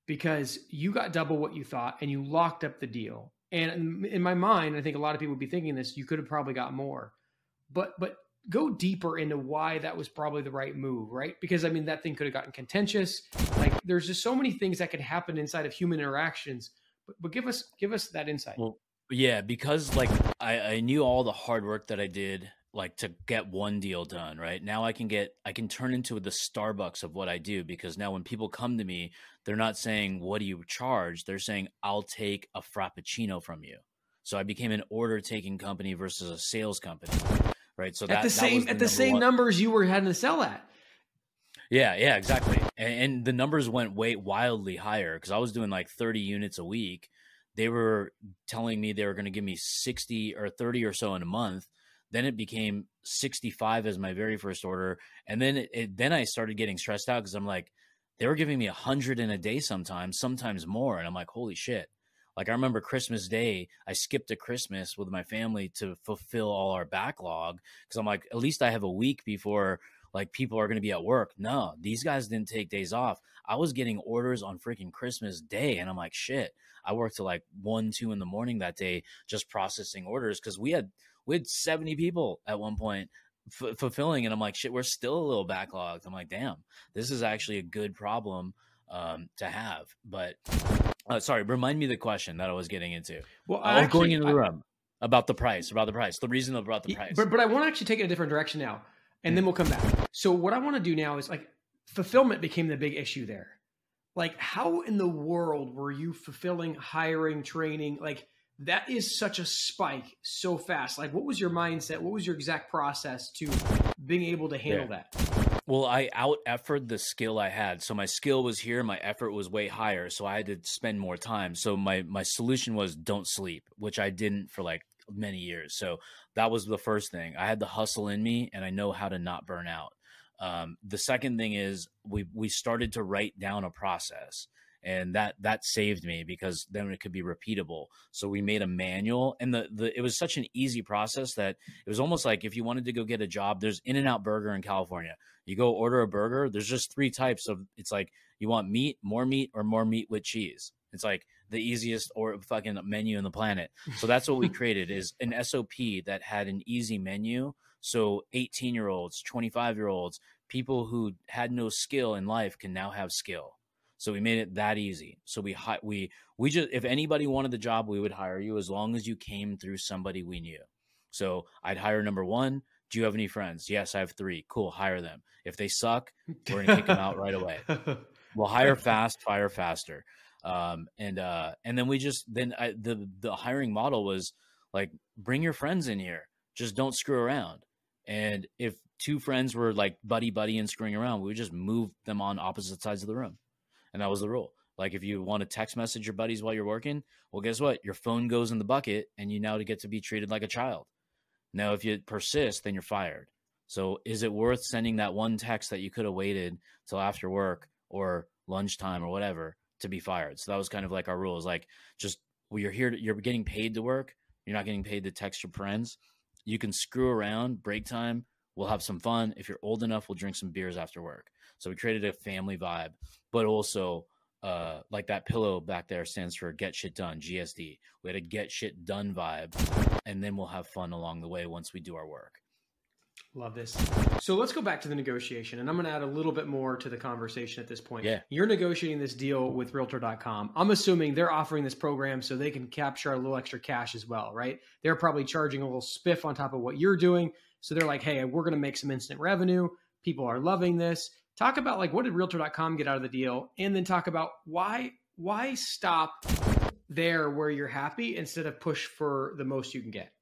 because you got double what you thought and you locked up the deal. And in my mind, I think a lot of people would be thinking this, you could have probably got more. But but go deeper into why that was probably the right move, right? Because I mean, that thing could have gotten contentious. Like, there's just so many things that could happen inside of human interactions. But, but give us give us that insight. Well, yeah, because like I, I knew all the hard work that I did like to get one deal done right now i can get i can turn into the starbucks of what i do because now when people come to me they're not saying what do you charge they're saying i'll take a frappuccino from you so i became an order taking company versus a sales company right? So at the same the at the same one. numbers you were having to sell at. Yeah, yeah, exactly. And, and the numbers went way wildly higher because I was doing like 30 units a week. They were telling me they were going to give me 60 or 30 or so in a month. Then it became 65 as my very first order, and then it, it then I started getting stressed out because I'm like, they were giving me a hundred in a day sometimes, sometimes more, and I'm like, holy shit. Like I remember Christmas Day, I skipped a Christmas with my family to fulfill all our backlog because I'm like, at least I have a week before like people are going to be at work. No, these guys didn't take days off. I was getting orders on freaking Christmas Day, and I'm like, shit. I worked till like one, two in the morning that day just processing orders because we had we had 70 people at one point f- fulfilling, and I'm like, shit, we're still a little backlogged. I'm like, damn, this is actually a good problem um, to have. But uh, sorry, remind me the question that I was getting into. Well, I was going into the I- room about the price, about the price, the reason about the price. But but I want to actually take it a different direction now, and then we'll come back. So what I want to do now is like fulfillment became the big issue there. Like how in the world were you fulfilling, hiring, training? Like that is such a spike so fast. Like what was your mindset? What was your exact process to being able to handle Yeah. that? Well, I out efforted the skill I had. So my skill was here, my effort was way higher. So I had to spend more time. So my my solution was don't sleep, which I didn't for like many years. So that was the first thing. I had the hustle in me and I know how to not burn out. Um, the second thing is we we started to write down a process. And that that saved me because then it could be repeatable. So we made a manual, and the, the it was such an easy process that it was almost like if you wanted to go get a job, there's In-N-Out Burger in California. You go order a burger there's just three types of it's like you want meat more meat or more meat with cheese. It's like the easiest or fucking menu in the planet. So that's what we created is an sop that had an easy menu. So 18 year olds 25 year olds people who had no skill in life can now have skill so we made it that easy. So we we we just if anybody wanted the job we would hire you as long as you came through somebody we knew. So i'd hire number one do you have any friends? Yes i have three. Cool hire them. If they suck we're gonna kick them out right away. We'll hire fast fire faster. Um, and uh, and then we just then I, the the hiring model was like bring your friends in here. Just don't screw around. And if two friends were like buddy buddy and screwing around we would just move them on opposite sides of the room and that was the rule like if you want to text message your buddies while you're working well guess what your phone goes in the bucket and you now get to be treated like a child now if you persist then you're fired so is it worth sending that one text that you could have waited till after work or lunchtime or whatever to be fired? So that was kind of like our rule is like just well, you're here to, you're getting paid to work. You're not getting paid to text your friends. You can screw around, break time. We'll have some fun. If you're old enough, we'll drink some beers after work. So we created a family vibe, but also uh, like that pillow back there stands for get shit done, GSD. We had a get shit done vibe, and then we'll have fun along the way once we do our work. Love this. So let's go back to the negotiation, and I'm going to add a little bit more to the conversation at this point. Yeah. You're negotiating this deal with Realtor.com. I'm assuming they're offering this program so they can capture a little extra cash as well, right? They're probably charging a little spiff on top of what you're doing. So they're like, hey, we're going to make some instant revenue. People are loving this. Talk about like what did Realtor.com get out of the deal, and then talk about why why stop there where you're happy instead of push for the most you can get.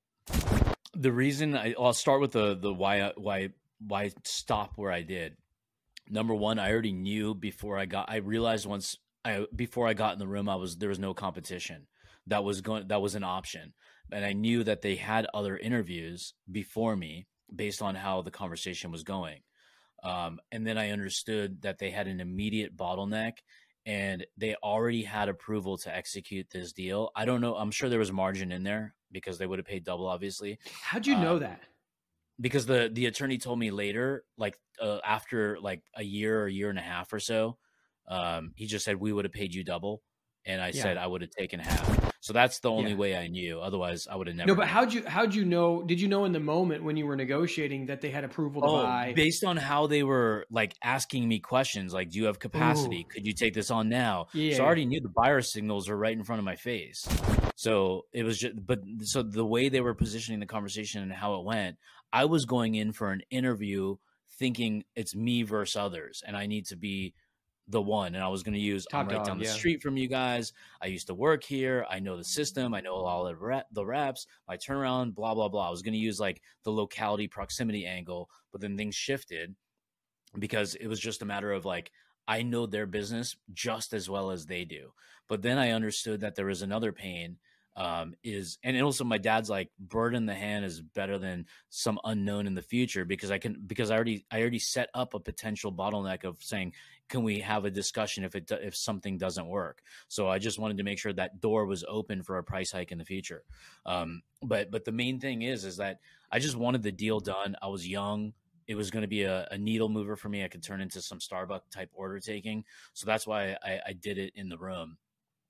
the reason I, I'll start with the the why why why stop where I did. Number one, I already knew before I got. I realized once I before I got in the room, I was there was no competition that was going that was an option, and I knew that they had other interviews before me based on how the conversation was going. Um, and then I understood that they had an immediate bottleneck and they already had approval to execute this deal. I don't know. I'm sure there was margin in there because they would have paid double, obviously. How'd you know Um, that? Because the the attorney told me later, like uh, after like a year or a year and a half or so, um, he just said we would have paid you double, and I Yeah. said I would have taken half. So that's the only Yeah. way I knew. Otherwise, I would have never. No, but how'd you how'd you know? Did you know in the moment when you were negotiating that they had approval to Oh, buy? based on how they were like asking me questions, like, "Do you have capacity? Ooh. Could you take this on now?" Yeah. So I already knew the buyer signals are right in front of my face. So it was just, but so the way they were positioning the conversation and how it went, I was going in for an interview thinking it's me versus others, and I need to be the one. And I was going to use Top I'm right dog, down the yeah. street from you guys. I used to work here. I know the system. I know all the rep, the reps. My turnaround, blah blah blah. I was going to use like the locality proximity angle, but then things shifted because it was just a matter of like I know their business just as well as they do. But then I understood that there is another pain um is and also my dad's like bird in the hand is better than some unknown in the future because I can because I already I already set up a potential bottleneck of saying can we have a discussion if it if something doesn't work so I just wanted to make sure that door was open for a price hike in the future um but but the main thing is is that I just wanted the deal done I was young it was going to be a, a needle mover for me. I could turn into some Starbucks type order taking. So that's why I, I did it in the room.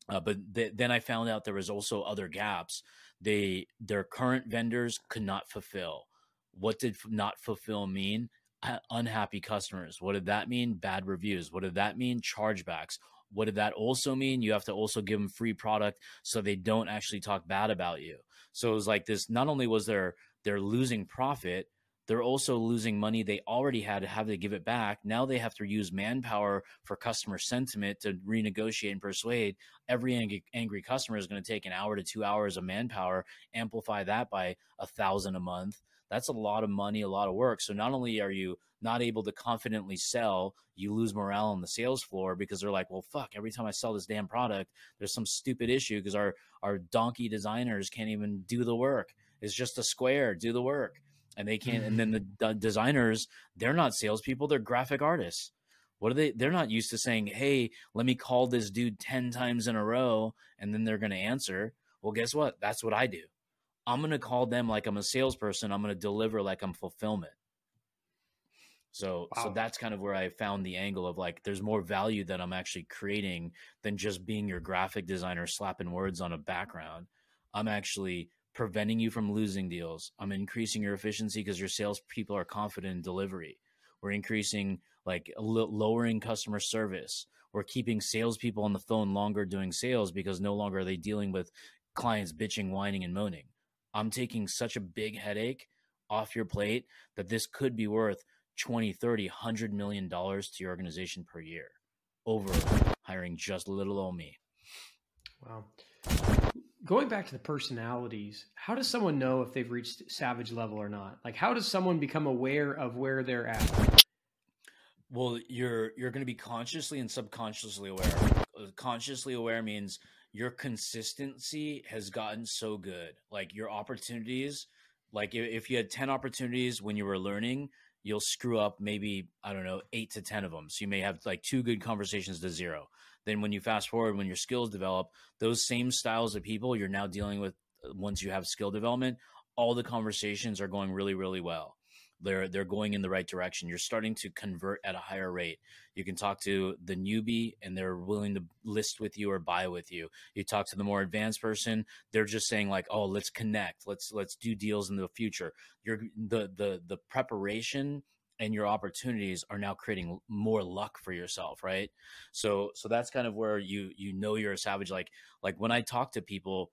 Uh, but th- then I found out there was also other gaps. They their current vendors could not fulfill. What did not fulfill mean? Unhappy customers. What did that mean? Bad reviews. What did that mean? Chargebacks. What did that also mean? You have to also give them free product so they don't actually talk bad about you. So it was like this. Not only was there they're losing profit, they're also losing money they already had to have to give it back. Now they have to use manpower for customer sentiment to renegotiate and persuade. Every angry, angry customer is going to take an hour to two hours of manpower. Amplify that by a thousand a month. That's a lot of money, a lot of work. So not only are you not able to confidently sell, you lose morale on the sales floor because they're like, well, fuck, every time I sell this damn product, there's some stupid issue because our, our donkey designers can't even do the work. It's just a square, do the work. And they can't. And then the, mm. the designers, they're not salespeople, they're graphic artists. What are they? They're not used to saying, hey, let me call this dude 10 times in a row and then they're going to answer. Well, guess what? That's what I do. I'm going to call them like I'm a salesperson. I'm going to deliver like I'm fulfillment. So wow. so that's kind of where I found the angle of like there's more value that I'm actually creating than just being your graphic designer slapping words on a background. I'm actually preventing you from losing deals. I'm increasing your efficiency because your salespeople are confident in delivery. We're increasing like lowering customer service. We're keeping salespeople on the phone longer doing sales because no longer are they dealing with clients bitching, whining, and moaning. I'm taking such a big headache off your plate that this could be worth 20, 30, 100 million dollars to your organization per year over hiring just little old me. Wow. Going back to the personalities, how does someone know if they've reached savage level or not? Like how does someone become aware of where they're at? Well, you're you're going to be consciously and subconsciously aware. Consciously aware means your consistency has gotten so good. Like your opportunities, like if you had 10 opportunities when you were learning, you'll screw up maybe i don't know eight to ten of them. So you may have like two good conversations to zero. Then when you fast forward when your skills develop those same styles of people you're now dealing with uh, once you have skill development all the conversations are going really really well they're they're going in the right direction. You're starting to convert at a higher rate. You can talk to the newbie and they're willing to list with you or buy with you. You talk to the more advanced person they're just saying like oh let's connect. Let's let's do deals in the future. You're the the the preparation and your opportunities are now creating more luck for yourself right? So so that's kind of where you you know you're a savage. Like like when i talk to people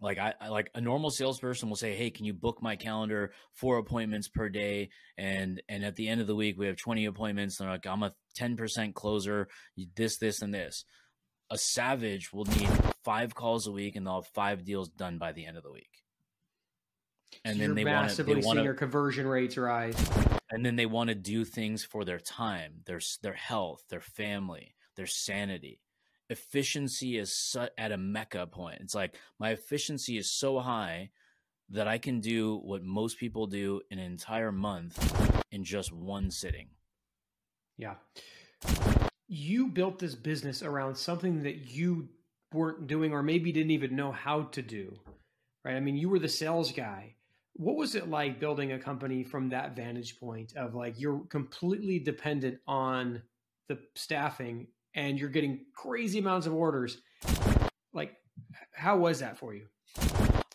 like I, I, like a normal salesperson will say hey can you book my calendar four appointments per day? And and at the end of the week we have 20 appointments and they're like i'm a 10% closer this this and this. A savage will need five calls a week and they'll have five deals done by the end of the week. And so then they want to they want seeing your conversion rates rise. And then they want to do things for their time their their health their family their sanity efficiency is at a mecca point. It's like my efficiency is so high that I can do what most people do in an entire month in just one sitting. Yeah. You built this business around something that you weren't doing or maybe didn't even know how to do. Right? I mean, you were the sales guy. What was it like building a company from that vantage point of like you're completely dependent on the staffing and you're getting crazy amounts of orders. Like, how was that for you?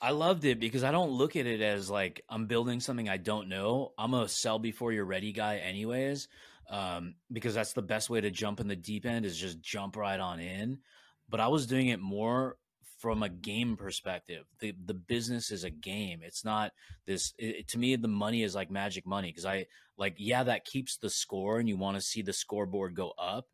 I loved it because I don't look at it as like I'm building something I don't know. I'm a sell before you're ready guy, anyways, um, because that's the best way to jump in the deep end is just jump right on in. But I was doing it more from a game perspective. The the business is a game. It's not this. It, to me, the money is like magic money because I like yeah that keeps the score and you want to see the scoreboard go up.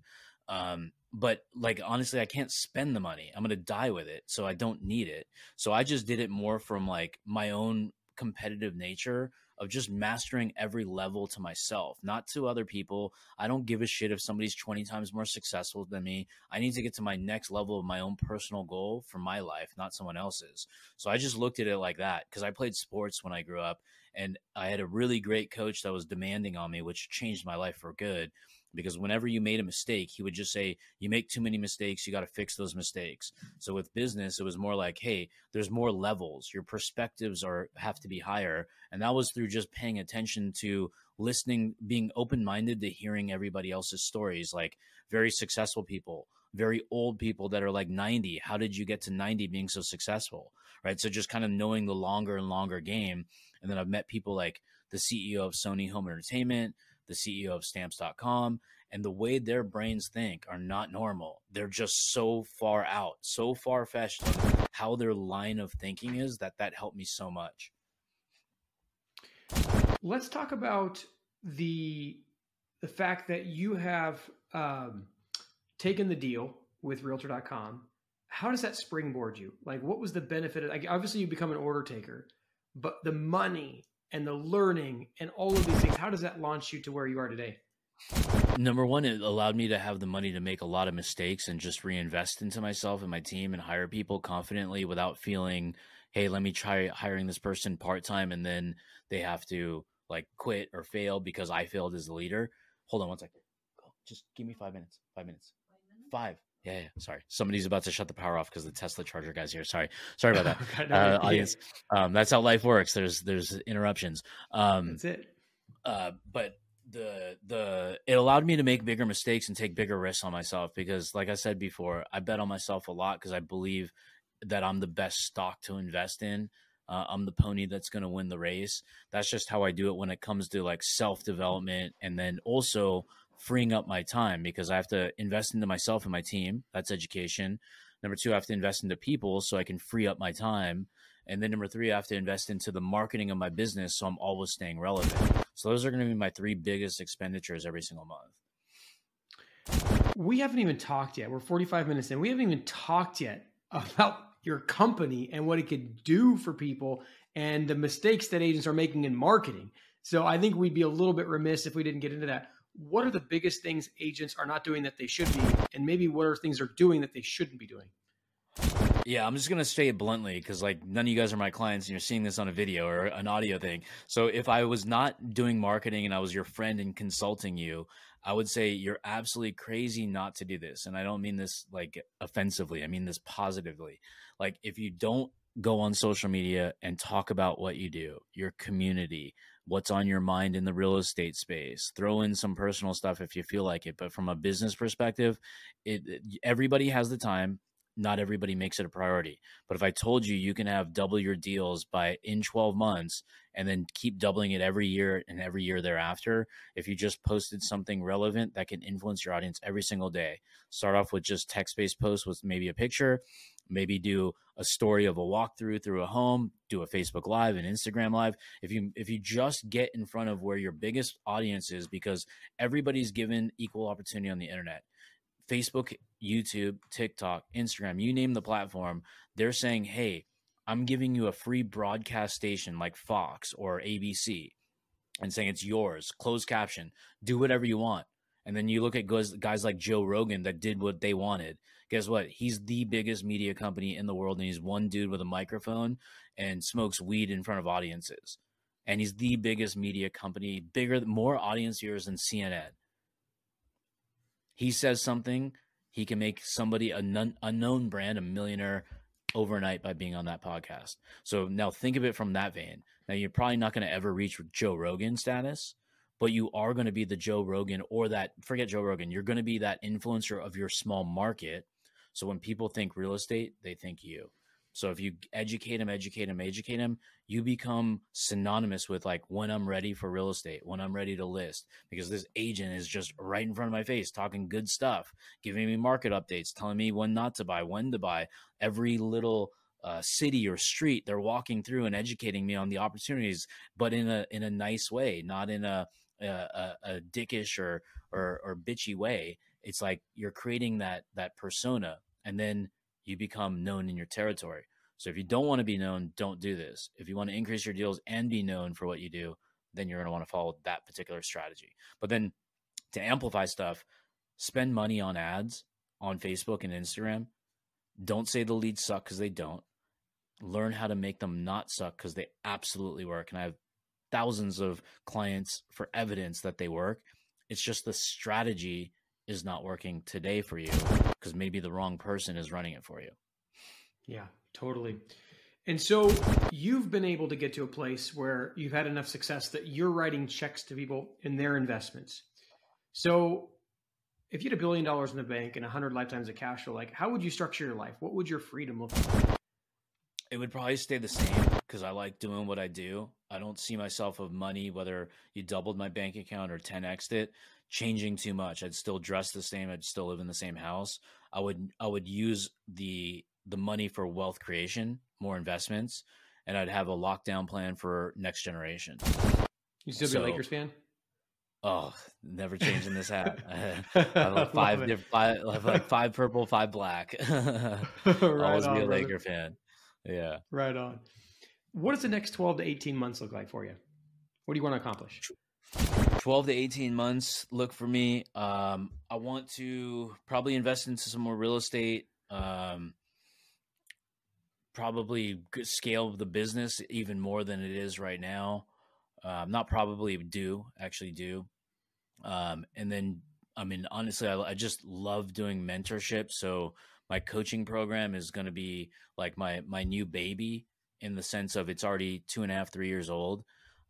Um, but like honestly, I can't spend the money. I'm gonna die with it, so I don't need it. So I just did it more from like my own competitive nature of just mastering every level to myself, not to other people. I don't give a shit if somebody's 20 times more successful than me. I need to get to my next level of my own personal goal for my life, not someone else's. So I just looked at it like that because I played sports when I grew up and I had a really great coach that was demanding on me, which changed my life for good because whenever you made a mistake, he would just say, You make too many mistakes, you got to fix those mistakes. So with business, it was more like, Hey, there's more levels. Your perspectives are have to be higher. And that was through just paying attention to listening, being open minded to hearing everybody else's stories, like very successful people, very old people that are like 90. How did you get to 90 being so successful? Right. So just kind of knowing the longer and longer game. And then I've met people like the CEO of Sony Home Entertainment, the CEO of stamps.com, and the way their brains think are not normal. They're just so far out, so far fetched how their line of thinking is that that helped me so much. Let's talk about the the fact that you have um, taken the deal with Realtor.com. How does that springboard you? Like, what was the benefit? Of, like, obviously, you become an order taker, but the money and the learning and all of these things, how does that launch you to where you are today? Number one, it allowed me to have the money to make a lot of mistakes and just reinvest into myself and my team and hire people confidently without feeling, hey, let me try hiring this person part time and then they have to like quit or fail because I failed as a leader. Hold on one second. Just give me five minutes. Five minutes. Five. Yeah, yeah. Sorry. Somebody's about to shut the power off because the Tesla charger guy's here. Sorry. Sorry about that. uh, audience. Um, that's how life works. There's there's interruptions. Um, that's it. Uh, but the the it allowed me to make bigger mistakes and take bigger risks on myself because like I said before, I bet on myself a lot because I believe that I'm the best stock to invest in. Uh, I'm the pony that's going to win the race. That's just how I do it when it comes to like self development and then also freeing up my time because I have to invest into myself and my team. That's education. Number two, I have to invest into people so I can free up my time. And then number three, I have to invest into the marketing of my business so I'm always staying relevant. So those are going to be my three biggest expenditures every single month. We haven't even talked yet. We're 45 minutes in. We haven't even talked yet about your company and what it could do for people and the mistakes that agents are making in marketing. So I think we'd be a little bit remiss if we didn't get into that. What are the biggest things agents are not doing that they should be? And maybe what are things they're doing that they shouldn't be doing? Yeah, I'm just gonna say it bluntly because like none of you guys are my clients, and you're seeing this on a video or an audio thing. So if I was not doing marketing and I was your friend and consulting you, I would say you're absolutely crazy not to do this. And I don't mean this like offensively. I mean this positively. Like if you don't go on social media and talk about what you do, your community, what's on your mind in the real estate space. Throw in some personal stuff if you feel like it, but from a business perspective, it everybody has the time not everybody makes it a priority. But if I told you you can have double your deals by in 12 months and then keep doubling it every year and every year thereafter, if you just posted something relevant that can influence your audience every single day, start off with just text based posts with maybe a picture, maybe do a story of a walkthrough through a home, do a Facebook live and Instagram live. If you if you just get in front of where your biggest audience is because everybody's given equal opportunity on the internet Facebook, YouTube, TikTok, Instagram, you name the platform, they're saying, hey, I'm giving you a free broadcast station like Fox or ABC and saying it's yours, closed caption, do whatever you want. And then you look at guys, guys like Joe Rogan that did what they wanted. Guess what? He's the biggest media company in the world, and he's one dude with a microphone and smokes weed in front of audiences. And he's the biggest media company, bigger, more audience viewers than CNN he says something, he can make somebody a non, unknown brand a millionaire overnight by being on that podcast. So now think of it from that vein. Now you're probably not going to ever reach Joe Rogan status, but you are going to be the Joe Rogan or that forget Joe Rogan. You're going to be that influencer of your small market. So when people think real estate, they think you. So if you educate them, educate them, educate them, you become synonymous with like when I'm ready for real estate, when I'm ready to list, because this agent is just right in front of my face talking good stuff, giving me market updates, telling me when not to buy, when to buy, every little uh, city or street they're walking through and educating me on the opportunities, but in a in a nice way, not in a a, a, dickish or, or or bitchy way. It's like you're creating that that persona, and then you become known in your territory. So if you don't want to be known, don't do this. If you want to increase your deals and be known for what you do, then you're going to want to follow that particular strategy. But then to amplify stuff, spend money on ads on Facebook and Instagram. Don't say the leads suck because they don't. Learn how to make them not suck because they absolutely work. And I have thousands of clients for evidence that they work. It's just the strategy is not working today for you because maybe the wrong person is running it for you. Yeah, totally. And so you've been able to get to a place where you've had enough success that you're writing checks to people in their investments. So if you had a billion dollars in the bank and a hundred lifetimes of cash flow, like how would you structure your life? What would your freedom look like? It would probably stay the same because I like doing what I do. I don't see myself of money, whether you doubled my bank account or 10xed it, changing too much. I'd still dress the same. I'd still live in the same house. I would I would use the the money for wealth creation, more investments, and I'd have a lockdown plan for next generation. You still so, be a Lakers fan? Oh, never changing this hat. I have like five different, five, I have like five purple, five black. right Always on, be a Laker fan. Yeah. Right on. What does the next 12 to 18 months look like for you? What do you want to accomplish? 12 to 18 months look for me. Um, I want to probably invest into some more real estate. Um, probably scale the business even more than it is right now. Um, not probably do actually do. Um, and then, I mean, honestly, I, I just love doing mentorship. So my coaching program is going to be like my my new baby in the sense of it's already two and a half, three years old.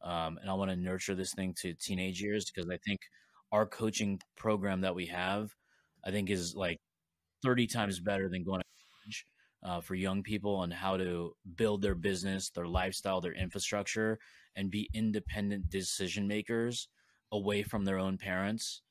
Um, and I want to nurture this thing to teenage years because I think our coaching program that we have, I think is like 30 times better than going to college uh, for young people on how to build their business, their lifestyle, their infrastructure, and be independent decision makers away from their own parents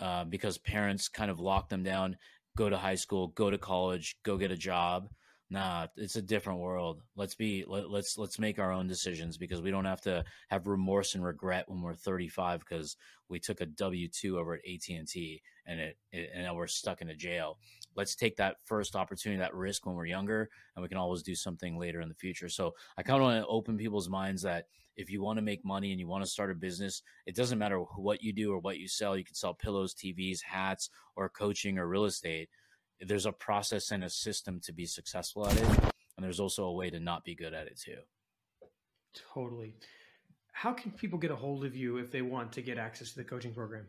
uh, because parents kind of lock them down go to high school go to college go get a job nah it's a different world. Let's be let, let's let's make our own decisions because we don't have to have remorse and regret when we're 35 because we took a w2 over at at&t and it, it and now we're stuck in a jail. Let's take that first opportunity that risk when we're younger and we can always do something later in the future. So i kind of want to open people's minds that if you want to make money and you want to start a business it doesn't matter what you do or what you sell. You can sell pillows tvs hats or coaching or real estate there's a process and a system to be successful at it and there's also a way to not be good at it too. Totally. How can people get a hold of you if they want to get access to the coaching program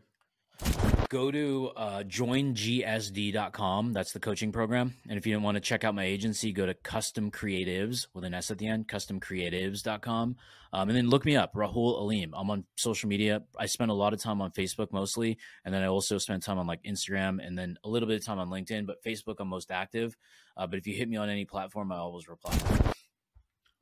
go to uh, joingsd.com. That's the coaching program. And if you don't want to check out my agency, go to custom creatives with an S at the end, customcreatives.com. Um, and then look me up, Rahul Alim. I'm on social media. I spend a lot of time on Facebook mostly. And then I also spend time on like Instagram and then a little bit of time on LinkedIn, but Facebook, I'm most active. Uh, but if you hit me on any platform, I always reply.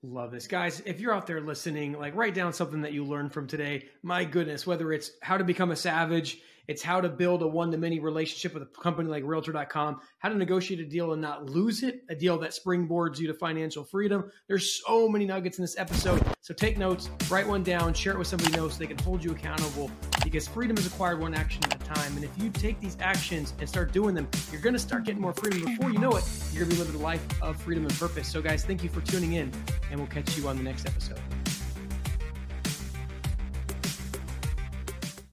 Love this. Guys, if you're out there listening, like write down something that you learned from today. My goodness, whether it's how to become a savage, it's how to build a one to many relationship with a company like realtor.com, how to negotiate a deal and not lose it, a deal that springboards you to financial freedom. There's so many nuggets in this episode. So take notes, write one down, share it with somebody else so they can hold you accountable because freedom is acquired one action at a time. And if you take these actions and start doing them, you're going to start getting more freedom. Before you know it, you're going to be living a life of freedom and purpose. So, guys, thank you for tuning in, and we'll catch you on the next episode.